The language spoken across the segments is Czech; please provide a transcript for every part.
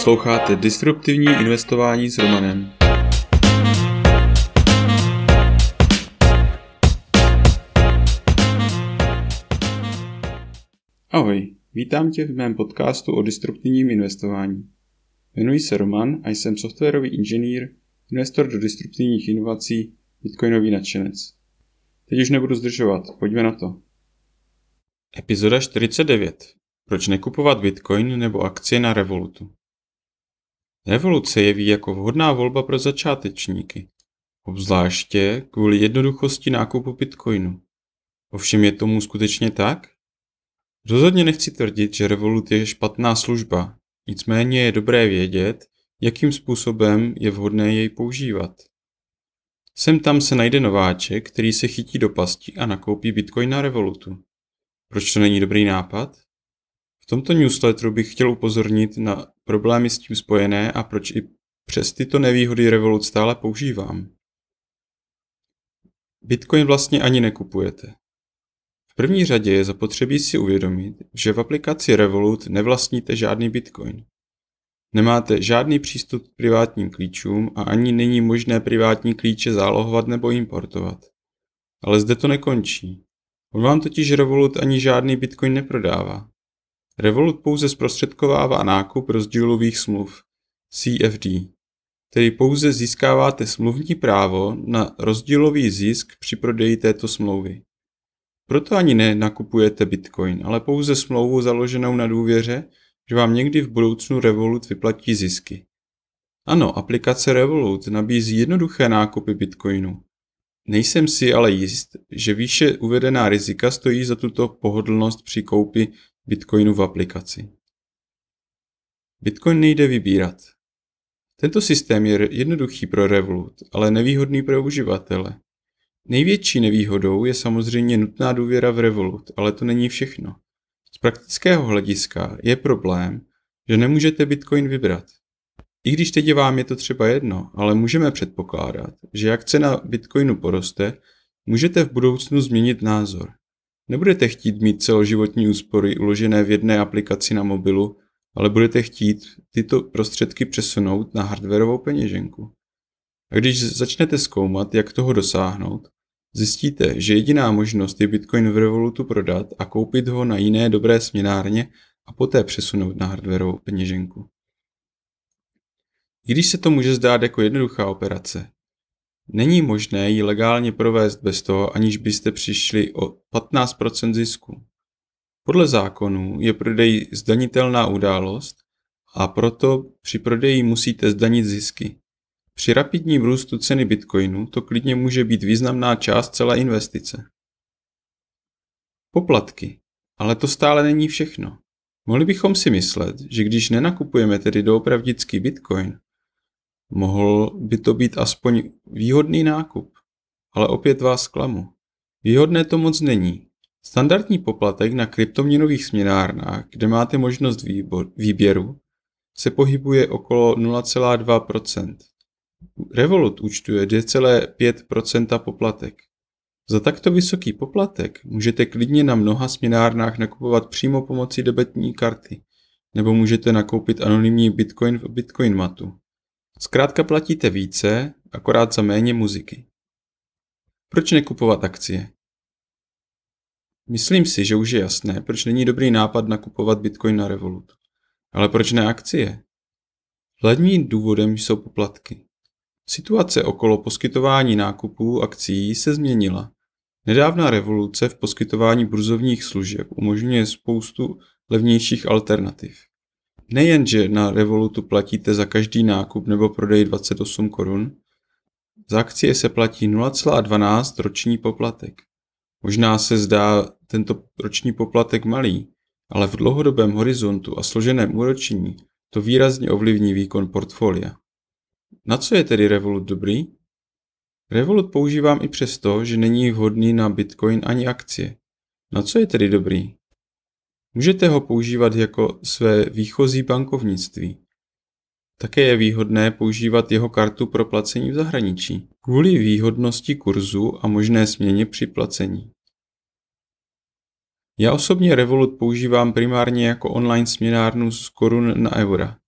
Posloucháte Disruptivní investování s Romanem. Ahoj, vítám tě v mém podcastu o disruptivním investování. Jmenuji se Roman a jsem softwarový inženýr, investor do disruptivních inovací, bitcoinový nadšenec. Teď už nebudu zdržovat, pojďme na to. Epizoda 49. Proč nekupovat bitcoin nebo akcie na Revolutu? Revolut se jeví jako vhodná volba pro začátečníky, obzvláště kvůli jednoduchosti nákupu bitcoinu. Ovšem je tomu skutečně tak? Rozhodně nechci tvrdit, že Revolut je špatná služba, nicméně je dobré vědět, jakým způsobem je vhodné jej používat. Sem tam se najde nováček, který se chytí do pasti a nakoupí bitcoin na Revolutu. Proč to není dobrý nápad? V tomto newsletteru bych chtěl upozornit na problémy s tím spojené a proč i přes tyto nevýhody Revolut stále používám. Bitcoin vlastně ani nekupujete. V první řadě je zapotřebí si uvědomit, že v aplikaci Revolut nevlastníte žádný Bitcoin. Nemáte žádný přístup k privátním klíčům a ani není možné privátní klíče zálohovat nebo importovat. Ale zde to nekončí. On vám totiž Revolut ani žádný Bitcoin neprodává. Revolut pouze zprostředkovává nákup rozdílových smluv, CFD, tedy pouze získáváte smluvní právo na rozdílový zisk při prodeji této smlouvy. Proto ani ne nakupujete Bitcoin, ale pouze smlouvu založenou na důvěře, že vám někdy v budoucnu Revolut vyplatí zisky. Ano, aplikace Revolut nabízí jednoduché nákupy Bitcoinu. Nejsem si ale jist, že výše uvedená rizika stojí za tuto pohodlnost při koupi Bitcoinu v aplikaci. Bitcoin nejde vybírat. Tento systém je jednoduchý pro Revolut, ale nevýhodný pro uživatele. Největší nevýhodou je samozřejmě nutná důvěra v Revolut, ale to není všechno. Z praktického hlediska je problém, že nemůžete Bitcoin vybrat. I když teď vám je to třeba jedno, ale můžeme předpokládat, že jak cena Bitcoinu poroste, můžete v budoucnu změnit názor. Nebudete chtít mít celoživotní úspory uložené v jedné aplikaci na mobilu, ale budete chtít tyto prostředky přesunout na hardwareovou peněženku. A když začnete zkoumat, jak toho dosáhnout, zjistíte, že jediná možnost je Bitcoin v Revolutu prodat a koupit ho na jiné dobré směnárně a poté přesunout na hardwareovou peněženku. I když se to může zdát jako jednoduchá operace, Není možné ji legálně provést bez toho, aniž byste přišli o 15% zisku. Podle zákonů je prodej zdanitelná událost a proto při prodeji musíte zdanit zisky. Při rapidním růstu ceny bitcoinu to klidně může být významná část celé investice. Poplatky. Ale to stále není všechno. Mohli bychom si myslet, že když nenakupujeme tedy doopravdický bitcoin, Mohl by to být aspoň výhodný nákup, ale opět vás klamu. Výhodné to moc není. Standardní poplatek na kryptoměnových směnárnách, kde máte možnost výběru, se pohybuje okolo 0,2%. Revolut účtuje 2,5% poplatek. Za takto vysoký poplatek můžete klidně na mnoha směnárnách nakupovat přímo pomocí debetní karty, nebo můžete nakoupit anonymní bitcoin v Bitcoin matu. Zkrátka platíte více, akorát za méně muziky. Proč nekupovat akcie? Myslím si, že už je jasné, proč není dobrý nápad nakupovat Bitcoin na Revolut. Ale proč ne akcie? Hlavním důvodem jsou poplatky. Situace okolo poskytování nákupů akcí se změnila. Nedávná revoluce v poskytování burzovních služeb umožňuje spoustu levnějších alternativ. Nejen, že na Revolutu platíte za každý nákup nebo prodej 28 korun, za akcie se platí 0,12 roční poplatek. Možná se zdá tento roční poplatek malý, ale v dlouhodobém horizontu a složeném úročení to výrazně ovlivní výkon portfolia. Na co je tedy Revolut dobrý? Revolut používám i přesto, že není vhodný na Bitcoin ani akcie. Na co je tedy dobrý? Můžete ho používat jako své výchozí bankovnictví. Také je výhodné používat jeho kartu pro placení v zahraničí, kvůli výhodnosti kurzu a možné směně při placení. Já osobně Revolut používám primárně jako online směnárnu z korun na eura.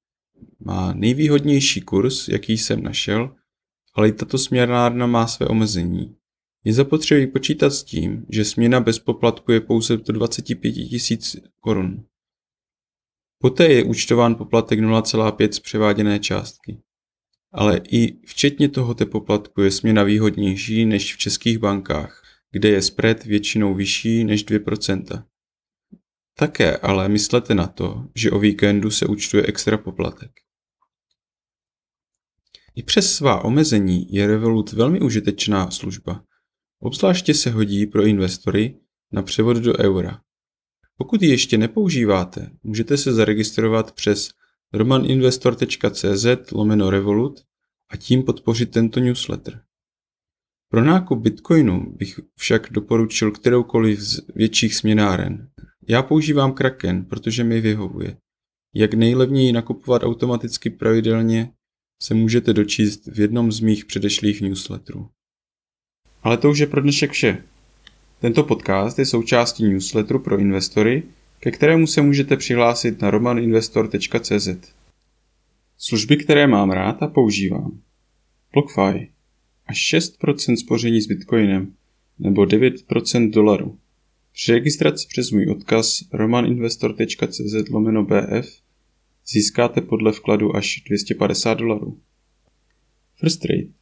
má nejvýhodnější kurz, jaký jsem našel, ale i tato směnárna má své omezení. Je zapotřebí počítat s tím, že směna bez poplatku je pouze do 25 000 korun. Poté je účtován poplatek 0,5 z převáděné částky. Ale i včetně tohoto poplatku je směna výhodnější než v českých bankách, kde je spread většinou vyšší než 2%. Také ale myslete na to, že o víkendu se účtuje extra poplatek. I přes svá omezení je Revolut velmi užitečná služba. Obzvláště se hodí pro investory na převod do eura. Pokud ji ještě nepoužíváte, můžete se zaregistrovat přes romaninvestor.cz lomeno Revolut a tím podpořit tento newsletter. Pro nákup bitcoinu bych však doporučil kteroukoliv z větších směnáren. Já používám Kraken, protože mi vyhovuje. Jak nejlevněji nakupovat automaticky pravidelně se můžete dočíst v jednom z mých předešlých newsletterů. Ale to už je pro dnešek vše. Tento podcast je součástí newsletteru pro investory, ke kterému se můžete přihlásit na romaninvestor.cz. Služby, které mám rád a používám. BlockFi. Až 6% spoření s Bitcoinem nebo 9% dolaru. Při registraci přes můj odkaz romaninvestor.cz lomeno BF získáte podle vkladu až 250 dolarů. First Trade.